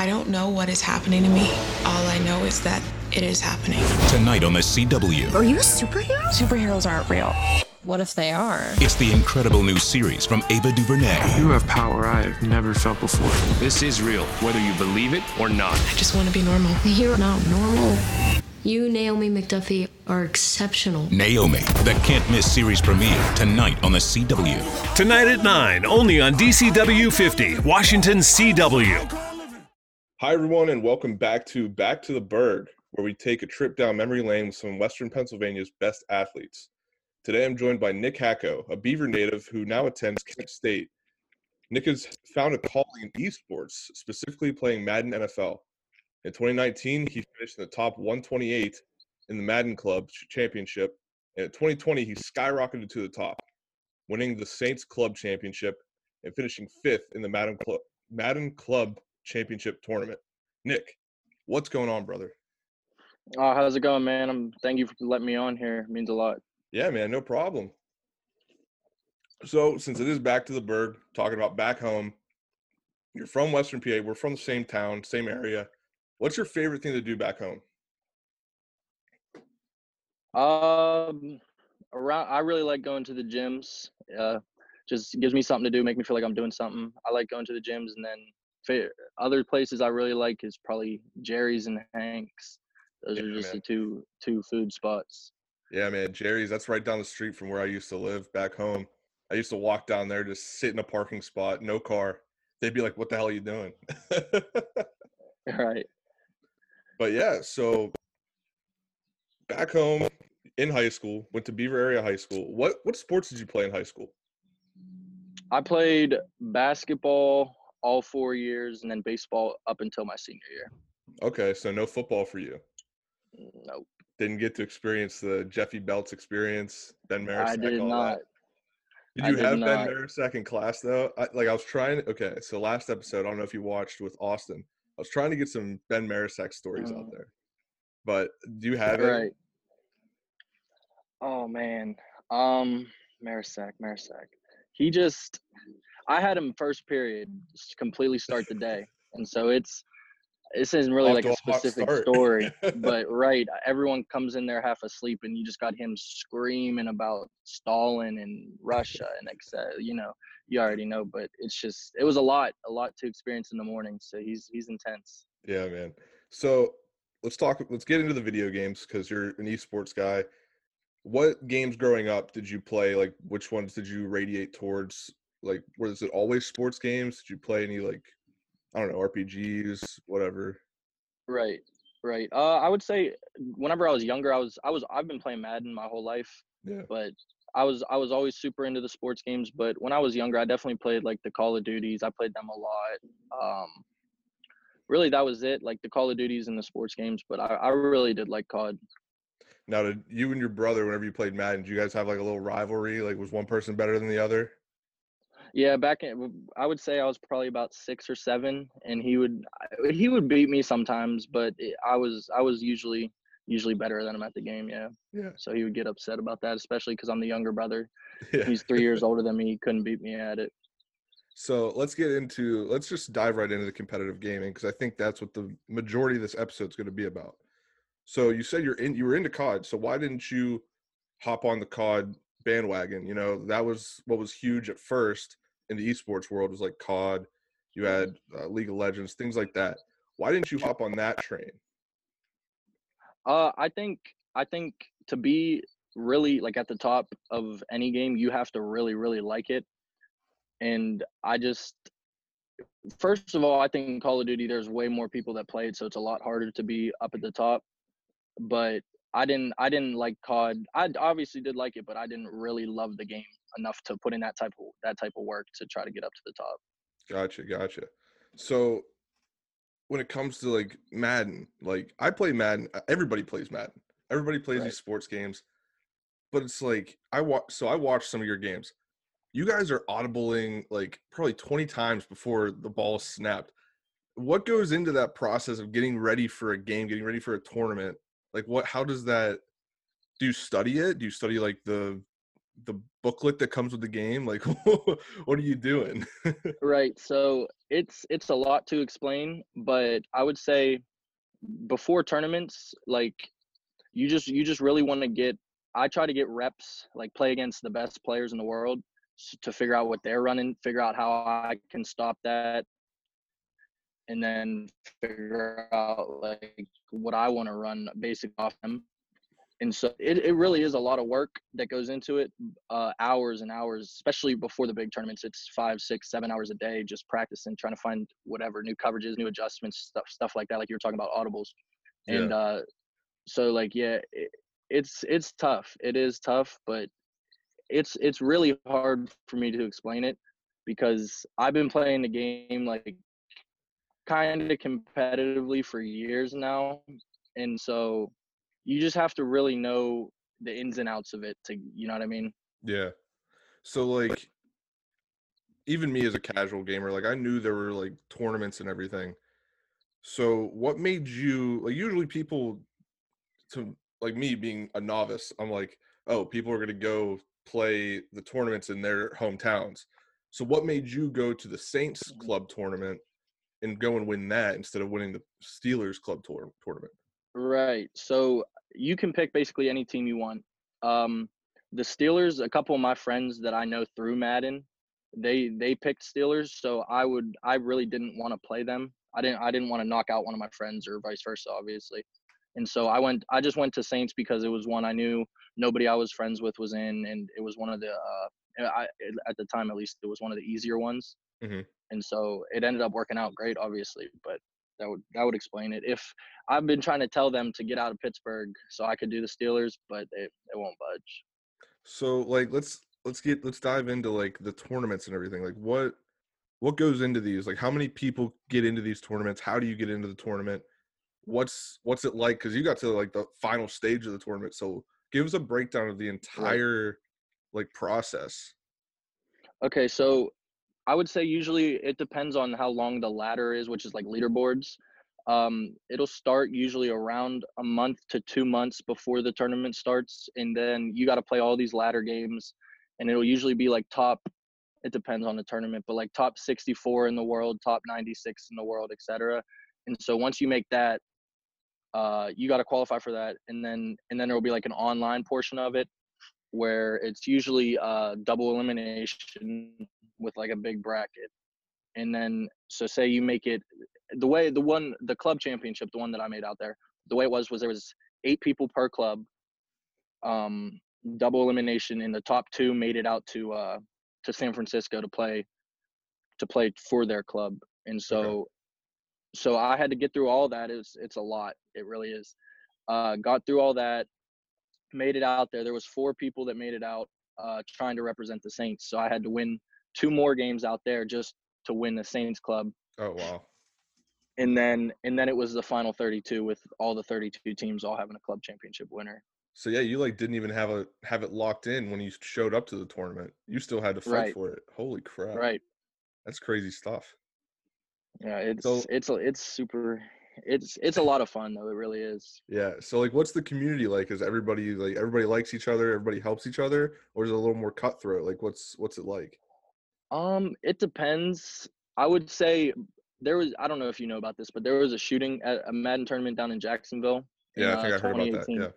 I don't know what is happening to me. All I know is that it is happening. Tonight on the CW. Are you a superhero? Superheroes aren't real. What if they are? It's the incredible new series from Ava DuVernay. You have power I've never felt before. This is real, whether you believe it or not. I just want to be normal. You're not normal. You, Naomi McDuffie, are exceptional. Naomi, the can't miss series premiere tonight on the CW. Tonight at 9, only on DCW 50, Washington CW. Hi, everyone, and welcome back to Back to the Berg, where we take a trip down memory lane with some Western Pennsylvania's best athletes. Today I'm joined by Nick Hacko, a Beaver native who now attends Kent State. Nick has found a calling in esports, specifically playing Madden NFL. In 2019, he finished in the top 128 in the Madden Club Championship, and in 2020, he skyrocketed to the top, winning the Saints Club Championship and finishing fifth in the Madden Club, Madden Club Championship tournament. Nick, what's going on, brother? Oh, how's it going, man? I'm thank you for letting me on here. It means a lot. Yeah, man, no problem. So, since it is back to the Berg, talking about back home, you're from Western PA. We're from the same town, same area. What's your favorite thing to do back home? Um, around, I really like going to the gyms. Uh, just gives me something to do, make me feel like I'm doing something. I like going to the gyms, and then fa- other places I really like is probably Jerry's and Hanks. Those Yeah, are just man. the two two food spots. Yeah, man, Jerry's. That's right down the street from where I used to live back home. I used to walk down there, just sit in a parking spot, no car. They'd be like, "What the hell are you doing?" right. but yeah, so back home in high school, went to Beaver Area High School. What what sports did you play in high school? I played basketball all four years, and then baseball up until my senior year. Okay, so no football for you. Nope, Didn't get to experience the Jeffy Belts experience, Ben Marisak, I did all not. that. Did I you did have Ben not. Marisak in class though? I, like I was trying. Okay, so last episode, I don't know if you watched with Austin. I was trying to get some Ben Marisak stories out Mm. there. But do you have it? Right. Oh man. Um Marisak, Marisak. He just I had him first period just completely start the day. And so it's this isn't really like a specific story, but right, everyone comes in there half asleep and you just got him screaming about Stalin and Russia and etc. You know, you already know, but it's just it was a lot, a lot to experience in the morning. So he's he's intense. Yeah, man. So let's talk. Let's get into the video games because you're an esports guy. What games growing up did you play? Like, which ones did you radiate towards? Like, was it always sports games? Did you play any like, I don't know, RPGs, whatever? Right, right. Uh, I would say whenever I was younger, I was I was I've been playing Madden my whole life, Yeah. but I was I was always super into the sports games. But when I was younger, I definitely played like the Call of Duties. I played them a lot. Um, really, that was it. Like the Call of Duties and the sports games. But I, I really did like COD. Now, did you and your brother, whenever you played Madden, did you guys have like a little rivalry? Like, was one person better than the other? Yeah, back in I would say I was probably about six or seven, and he would he would beat me sometimes, but I was I was usually usually better than him at the game. Yeah. Yeah. So he would get upset about that, especially because I'm the younger brother. Yeah. He's three years older than me. He couldn't beat me at it. So let's get into let's just dive right into the competitive gaming because I think that's what the majority of this episode is going to be about. So you said you're in you were into COD. So why didn't you hop on the COD bandwagon? You know that was what was huge at first in the esports world was like COD. You had uh, League of Legends, things like that. Why didn't you hop on that train? Uh, I think I think to be really like at the top of any game, you have to really really like it. And I just first of all, I think in Call of Duty there's way more people that play it, so it's a lot harder to be up at the top. But I didn't I didn't like COD. I obviously did like it, but I didn't really love the game enough to put in that type of that type of work to try to get up to the top. Gotcha, gotcha. So when it comes to like Madden, like I play Madden. uh, Everybody plays Madden. Everybody plays Right. these sports games. But it's like I watch. So I watched some of your games. You guys are audibling like probably twenty times before the ball is snapped. What goes into that process of getting ready for a game, getting ready for a tournament? Like what? How does that? Do you study it? Do you study like the the booklet that comes with the game? Like, what are you doing? right. So it's it's a lot to explain, but I would say before tournaments, like you just you just really want to get. I try to get reps, like play against the best players in the world to figure out what they're running, figure out how I can stop that, and then figure out like what I want to run basic off them. And so it, it really is a lot of work that goes into it, uh, hours and hours, especially before the big tournaments. It's five, six, seven hours a day just practicing, trying to find whatever new coverages, new adjustments, stuff, stuff like that. Like you were talking about audibles, and uh, so like yeah, it, it's it's tough. It is tough, but it's it's really hard for me to explain it because I've been playing the game like kind of competitively for years now, and so you just have to really know the ins and outs of it to you know what I mean? Yeah. So like even me as a casual gamer, like I knew there were like tournaments and everything. So what made you like usually people to like me being a novice, I'm like, oh, people are gonna go play the tournaments in their hometowns. So what made you go to the Saints mm-hmm. club tournament and go and win that instead of winning the Steelers club tour- tournament? Right. So you can pick basically any team you want. Um, the Steelers, a couple of my friends that I know through Madden, they they picked Steelers, so I would I really didn't want to play them. I didn't I didn't want to knock out one of my friends or vice versa, obviously. And so I went I just went to Saints because it was one I knew nobody I was friends with was in, and it was one of the uh, I, at the time at least it was one of the easier ones. Mm-hmm. And so it ended up working out great, obviously. But that would that would explain it. If I've been trying to tell them to get out of Pittsburgh so I could do the Steelers, but they they won't budge. So like let's let's get let's dive into like the tournaments and everything. Like what what goes into these? Like how many people get into these tournaments? How do you get into the tournament? What's what's it like? Because you got to like the final stage of the tournament. So give us a breakdown of the entire right. like process. Okay, so I would say usually it depends on how long the ladder is, which is like leaderboards. Um, it'll start usually around a month to two months before the tournament starts, and then you got to play all these ladder games, and it'll usually be like top. It depends on the tournament, but like top 64 in the world, top 96 in the world, etc. And so once you make that, uh, you got to qualify for that, and then and then there will be like an online portion of it where it's usually uh, double elimination with like a big bracket. And then so say you make it the way the one the club championship, the one that I made out there, the way it was was there was eight people per club. Um double elimination and the top two made it out to uh to San Francisco to play to play for their club. And so okay. so I had to get through all that. It's it's a lot. It really is. Uh got through all that, made it out there. There was four people that made it out uh trying to represent the Saints. So I had to win two more games out there just to win the Saints club. Oh wow. And then and then it was the final 32 with all the 32 teams all having a club championship winner. So yeah, you like didn't even have a have it locked in when you showed up to the tournament. You still had to fight right. for it. Holy crap. Right. That's crazy stuff. Yeah, it's so, it's it's super it's it's a lot of fun though. It really is. Yeah. So like, what's the community like? Is everybody like everybody likes each other? Everybody helps each other, or is it a little more cutthroat? Like, what's what's it like? Um, it depends. I would say there was I don't know if you know about this, but there was a shooting at a Madden tournament down in Jacksonville. Yeah, in, I think uh, I heard about that. Yeah.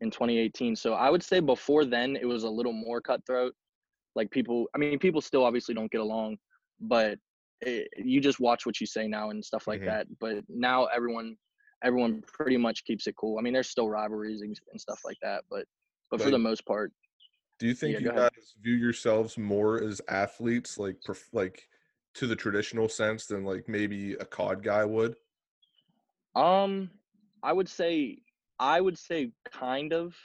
In 2018. So I would say before then it was a little more cutthroat. Like people I mean people still obviously don't get along, but it, you just watch what you say now and stuff like mm-hmm. that. But now everyone everyone pretty much keeps it cool. I mean there's still rivalries and, and stuff like that, but but for the most part do you think yeah, you guys view yourselves more as athletes, like like to the traditional sense, than like maybe a COD guy would? Um, I would say I would say kind of.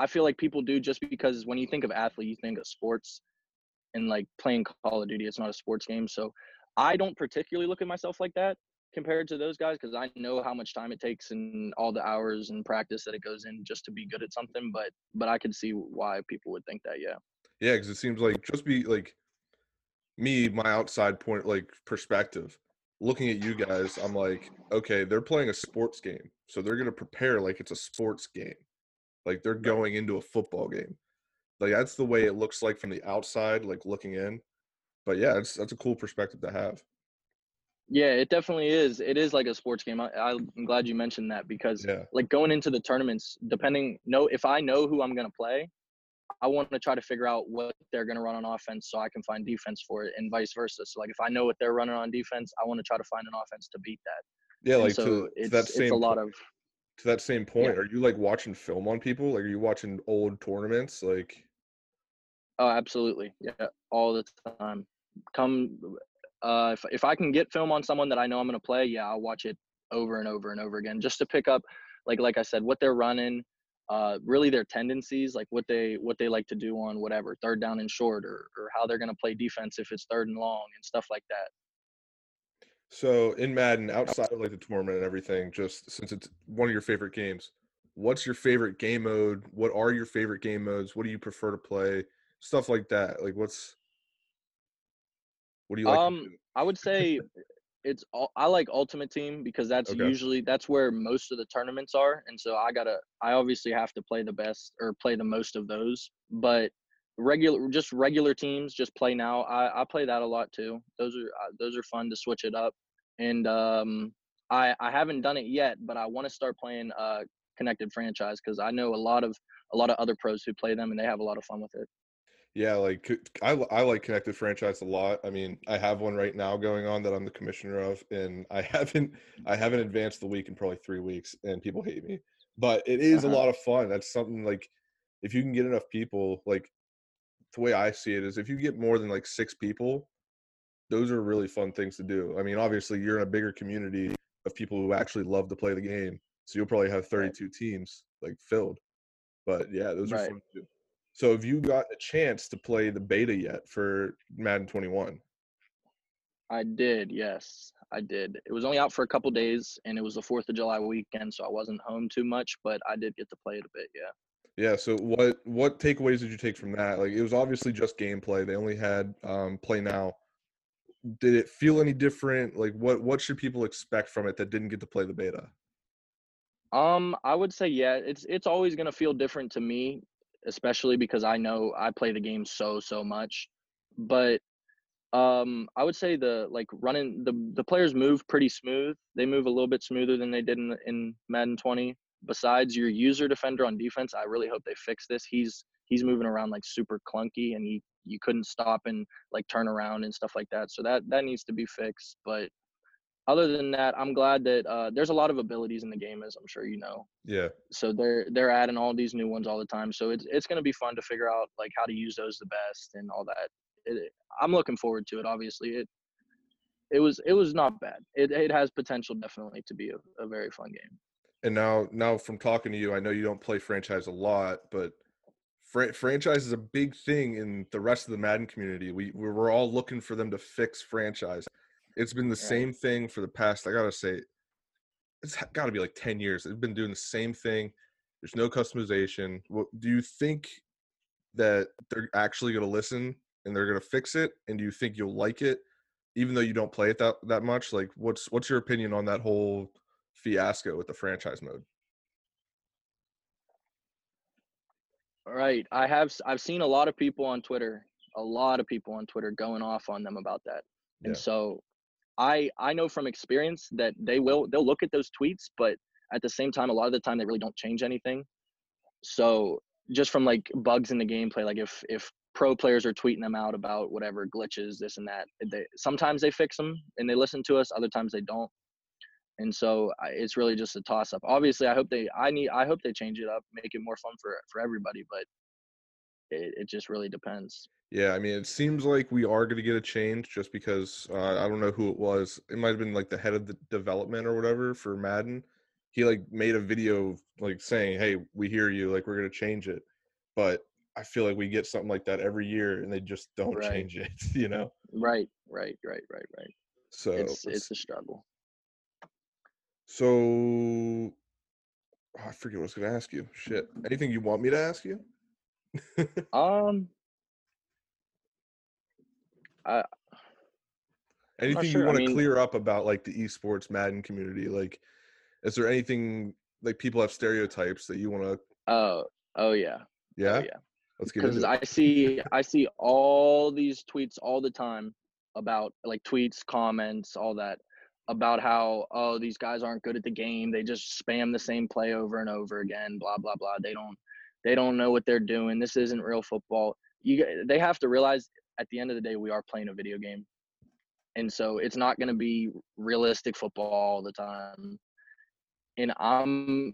I feel like people do just because when you think of athlete, you think of sports, and like playing Call of Duty, it's not a sports game. So I don't particularly look at myself like that compared to those guys because I know how much time it takes and all the hours and practice that it goes in just to be good at something. But but I can see why people would think that. Yeah. Yeah, because it seems like just be like me, my outside point, like perspective, looking at you guys, I'm like, okay, they're playing a sports game, so they're gonna prepare like it's a sports game, like they're going into a football game. Like that's the way it looks like from the outside, like looking in. But yeah, it's that's a cool perspective to have. Yeah, it definitely is. It is like a sports game. I, I'm glad you mentioned that because Yeah. like going into the tournaments, depending no if I know who I'm gonna play, I want to try to figure out what they're gonna run on offense so I can find defense for it, and vice versa. So like if I know what they're running on defense, I want to try to find an offense to beat that. Yeah, And like so to, to it's that it's same a lot of to that same point. Yeah. Are you like watching film on people? Like are you watching old tournaments? Like oh absolutely yeah all the time. Come uh if if I can get film on someone that I know I'm gonna play, yeah I'll watch it over and over and over again just to pick up like like I said what they're running. Uh, really their tendencies, like what they what they like to do on whatever third down and short, or or how they're gonna play defense if it's third and long and stuff like that. so in Madden, outside of like the tournament and everything, just since it's one of your favorite games, what's your favorite game mode? What are your favorite game modes? What do you prefer to play? Stuff like that. Like what's what do you like? Um. I would say it's all, I like Ultimate Team because that's Okay. usually that's where most of the tournaments are, and so I gotta I obviously have to play the best or play the most of those. But regular just regular teams just play now. I I play that a lot too. Those are uh, those are fun to switch it up, and um I I haven't done it yet, but I want to start playing uh connected franchise because I know a lot of a lot of other pros who play them and they have a lot of fun with it. Yeah, like I I like connected franchise a lot. I mean, I have one right now going on that I'm the commissioner of, and I haven't I haven't advanced the week in probably three weeks, and people hate me. But it is Uh-huh. a lot of fun. That's something like if you can get enough people, like the way I see it is, if you get more than like six people, those are really fun things to do. I mean, obviously you're in a bigger community of people who actually love to play the game, so you'll probably have 32 teams like filled. But yeah, those are Right. fun too. So have you got a chance to play the beta yet for Madden 21? I did, yes, I did. It was only out for a couple days, and it was the Fourth of July weekend, so I wasn't home too much, but I did get to play it a bit. Yeah. Yeah. So what what takeaways did you take from that? Like it was obviously just gameplay. They only had um, play now. Did it feel any different? Like what what should people expect from it that didn't get to play the beta? Um, I would say yeah. It's it's always gonna feel different to me, especially because I know I play the game so so much. But um, I would say the like running the the players move pretty smooth. They move a little bit smoother than they did in in Madden 20. Besides your user defender on defense, I really hope they fix this. He's he's moving around like super clunky, and he you couldn't stop and like turn around and stuff like that. So that that needs to be fixed. But other than that, I'm glad that uh, there's a lot of abilities in the game, as I'm sure you know Yeah. so they're they're adding all these new ones all the time so it's it's going to be fun to figure out like how to use those the best and all that it, i'm looking forward to it obviously it it was it was not bad it, it has potential definitely to be a, a very fun game And now now from talking to you, I know you don't play franchise a lot, but fran- franchise is a big thing in the rest of the Madden community. We we're all looking for them to fix franchise. It's been the same thing for the past. I gotta say, it's got to be like ten years. They've been doing the same thing. There's no customization. What do you think that they're actually gonna listen and they're gonna fix it? And do you think you'll like it, even though you don't play it that that much? Like, what's what's your opinion on that whole fiasco with the franchise mode? all right i have I've seen a lot of people on twitter a lot of people on twitter going off on them about that and Yeah. so i i know from experience that they will they'll look at those tweets but at the same time a lot of the time they really don't change anything. So just from like bugs in the gameplay like if if pro players are tweeting them out about whatever glitches this and that they sometimes they fix them and they listen to us other times they don't. And so I, it's really just a toss up obviously i hope they i need i hope they change it up make it more fun for for everybody but it, it just really depends Yeah, I mean, it seems like we are going to get a change just because uh, I don't know who it was. It might have been like the head of the development or whatever for Madden. He like made a video like saying, "Hey, we hear you. Like we're going to change it." But I feel like we get something like that every year, and they just don't Right. change it. You know. right right right right right So it's it's a struggle so I forget what I was going to ask you. Shit. Anything you want me to ask you? um I. Anything sure. you want to mean- clear up about like the esports Madden community? Like, is there anything like people have stereotypes that you want to? oh oh yeah Yeah. Oh, yeah. Let's get because into it. I see I see all these tweets all the time about like tweets, comments, all that about how oh these guys aren't good at the game. They just spam the same play over and over again. Blah blah blah. They don't they don't know what they're doing. This isn't real football. You they have to realize at the end of the day we are playing a video game, and so it's not going to be realistic football all the time. And I'm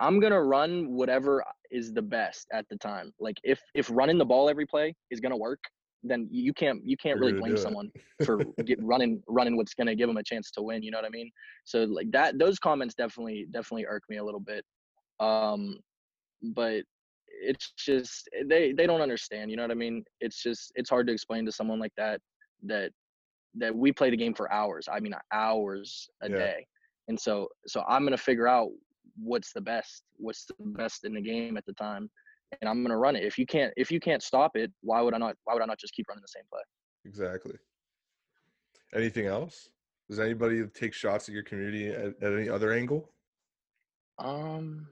I'm gonna run whatever is the best at the time. Like if if running the ball every play is gonna work, then you can't you can't really blame someone for get running running what's gonna give them a chance to win. You know what I mean? So like that those comments definitely definitely irk me a little bit. Um, but it's just they they don't understand. You know what I mean? It's just it's hard to explain to someone like that that that we play the game for hours. I mean hours a Yeah. day. And so so I'm gonna figure out what's the best, what's the best in the game at the time, and I'm gonna run it. If you can't if you can't stop it, why would I not why would I not just keep running the same play? Exactly. Anything else? Does anybody take shots at your community at, at any other angle? Um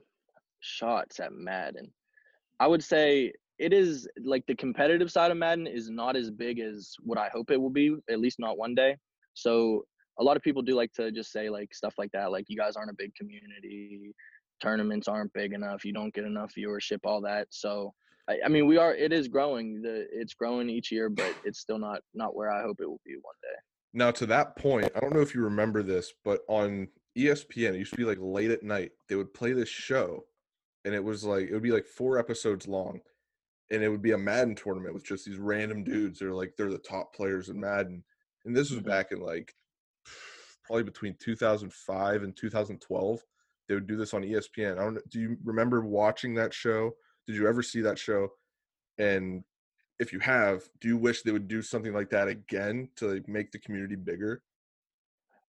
shots at Madden. I would say it is like the competitive side of Madden is not as big as what I hope it will be, at least not one day. So a lot of people do like to just say like stuff like that, like you guys aren't a big community, tournaments aren't big enough, you don't get enough viewership, all that. So I, I mean we are it is growing. The it's growing each year, but it's still not not where I hope it will be one day. Now, to that point, I don't know if you remember this, but on ESPN, it used to be like late at night. They would play this show, and it was like it would be like four episodes long, and it would be a Madden tournament with just these random dudes. They're like they're the top players in Madden, and this was Mhm. back in like probably between 2005 and 2012. They would do this on ESPN. I don't. Do you remember watching that show? Did you ever see that show? And if you have, do you wish they would do something like that again to like, make the community bigger?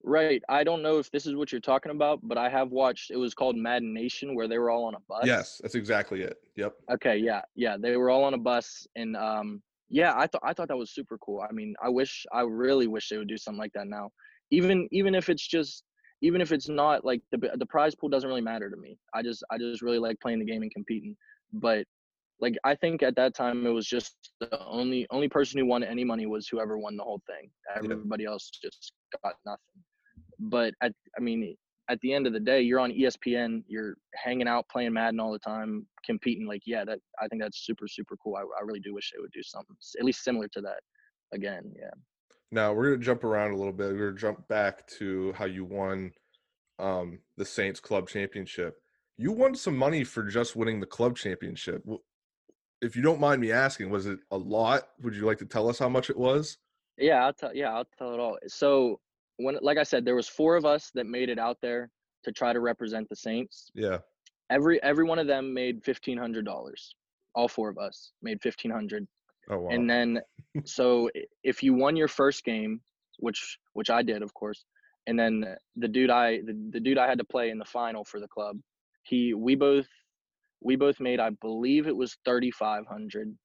Right. I don't know if this is what you're talking about, but I have watched it was called Madden Nation where they were all on a bus. Yes, that's exactly it. Yep. Okay, yeah, yeah, they were all on a bus, and um, yeah, I thought I thought that was super cool. I mean, I wish, I really wish they would do something like that now. Even even if it's just, even if it's not like the the prize pool doesn't really matter to me. I just I just really like playing the game and competing. But like I think at that time it was just the only only person who won any money was whoever won the whole thing. Everybody else just got nothing. But at I mean at the end of the day, you're on ESPN, you're hanging out, playing Madden all the time, competing. Like, yeah, that I think that's super, super cool. I, I really do wish they would do something at least similar to that again. Yeah. Now we're gonna jump around a little bit. We're gonna jump back to how you won um, the Saints Club Championship. You won some money for just winning the club championship. If you don't mind me asking, was it a lot? Would you like to tell us how much it was? Yeah, I'll tell. Yeah, I'll tell it all. So when, like I said, there was four of us that made it out there to try to represent the Saints. Yeah. Every every one of them made fifteen hundred dollars. All four of us made fifteen hundred. Oh wow. And then, so if you won your first game, which which I did, of course, and then the dude I the, the dude I had to play in the final for the club, he we both we both made I believe it was thirty five hundred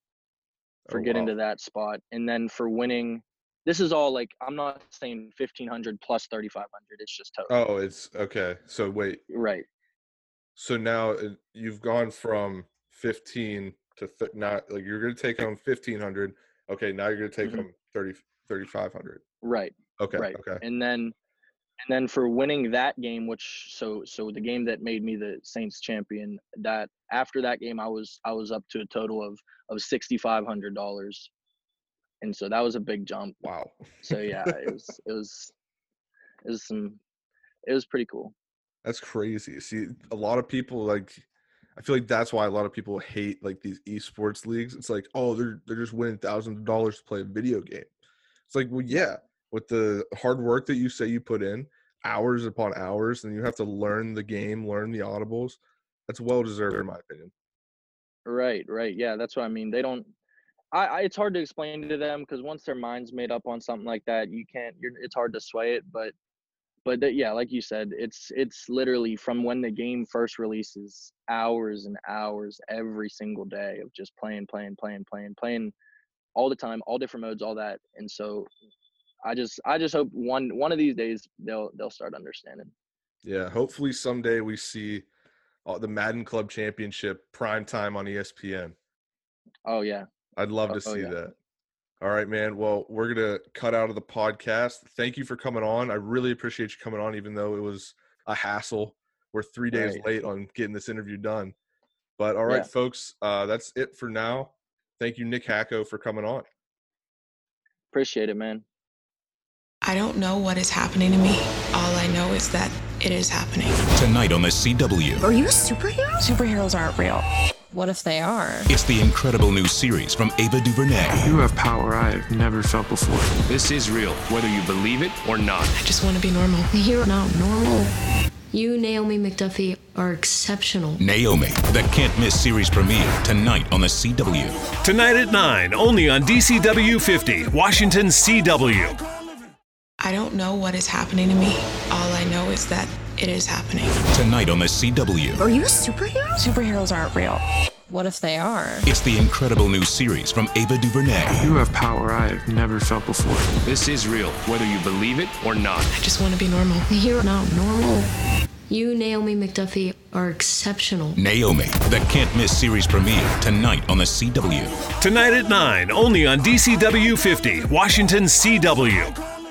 for Oh, getting wow. to that spot, and then for winning. This is all like I'm not saying fifteen hundred plus thirty five hundred. It's just total. Oh, it's okay. So wait. Right. So now uh, you've gone from 15 to th- not like you're gonna take home 1500. Okay, now you're gonna take Mhm. home 30 3500. Right. Okay. right Okay. and then and then for winning that game which so so the game that made me the saints champion that after that game i was i was up to a total of of $6500 and so that was a big jump Wow. so yeah it was it was it was some it was pretty cool That's crazy. See, a lot of people like I feel like that's why a lot of people hate like these esports leagues. It's like, oh, they're they're just winning thousands of dollars to play a video game. It's like, well, yeah, with the hard work that you say you put in, hours upon hours, and you have to learn the game, learn the audibles. That's well deserved, in my opinion. Right, right. Yeah, that's what I mean. They don't. I, I it's hard to explain to them because once their mind's made up on something like that, you can't. You're, it's hard to sway it. But, but that, yeah, like you said, it's it's literally from when the game first releases, hours and hours every single day of just playing, playing, playing, playing, playing, all the time, all different modes, all that. And so, I just I just hope one one of these days they'll they'll start understanding. Yeah, hopefully someday we see uh, the Madden Club Championship prime time on ESPN. Oh yeah. I'd love to Oh, see yeah. that. All right, man. Well, we're gonna cut out of the podcast. Thank you for coming on. I really appreciate you coming on, even though it was a hassle. We're three days Right. late on getting this interview done. But all right, Yeah. folks, uh, that's it for now. Thank you, Nick Hacko, for coming on. Appreciate it, man. I don't know what is happening to me. All I know is that it is happening. Tonight on the CW. Are you a superhero? Superheroes aren't real. What if they are? It's the incredible new series from Ava DuVernay. You have power I've never felt before. This is real, whether you believe it or not. I just want to be normal. You're not normal. You, Naomi McDuffie, are exceptional. Naomi, the can't miss series premiere tonight on the CW. Tonight at 9, only on DCW 50, Washington CW. I don't know what is happening to me. All I know is that it is happening. Tonight on the CW. Are you a superhero? Superheroes aren't real. What if they are? It's the incredible new series from Ava DuVernay. You have power I've never felt before. This is real, whether you believe it or not. I just want to be normal. You're not normal. You, Naomi McDuffie, are exceptional. Naomi, the can't miss series premiere tonight on the CW. Tonight at 9, only on DCW 50, Washington CW.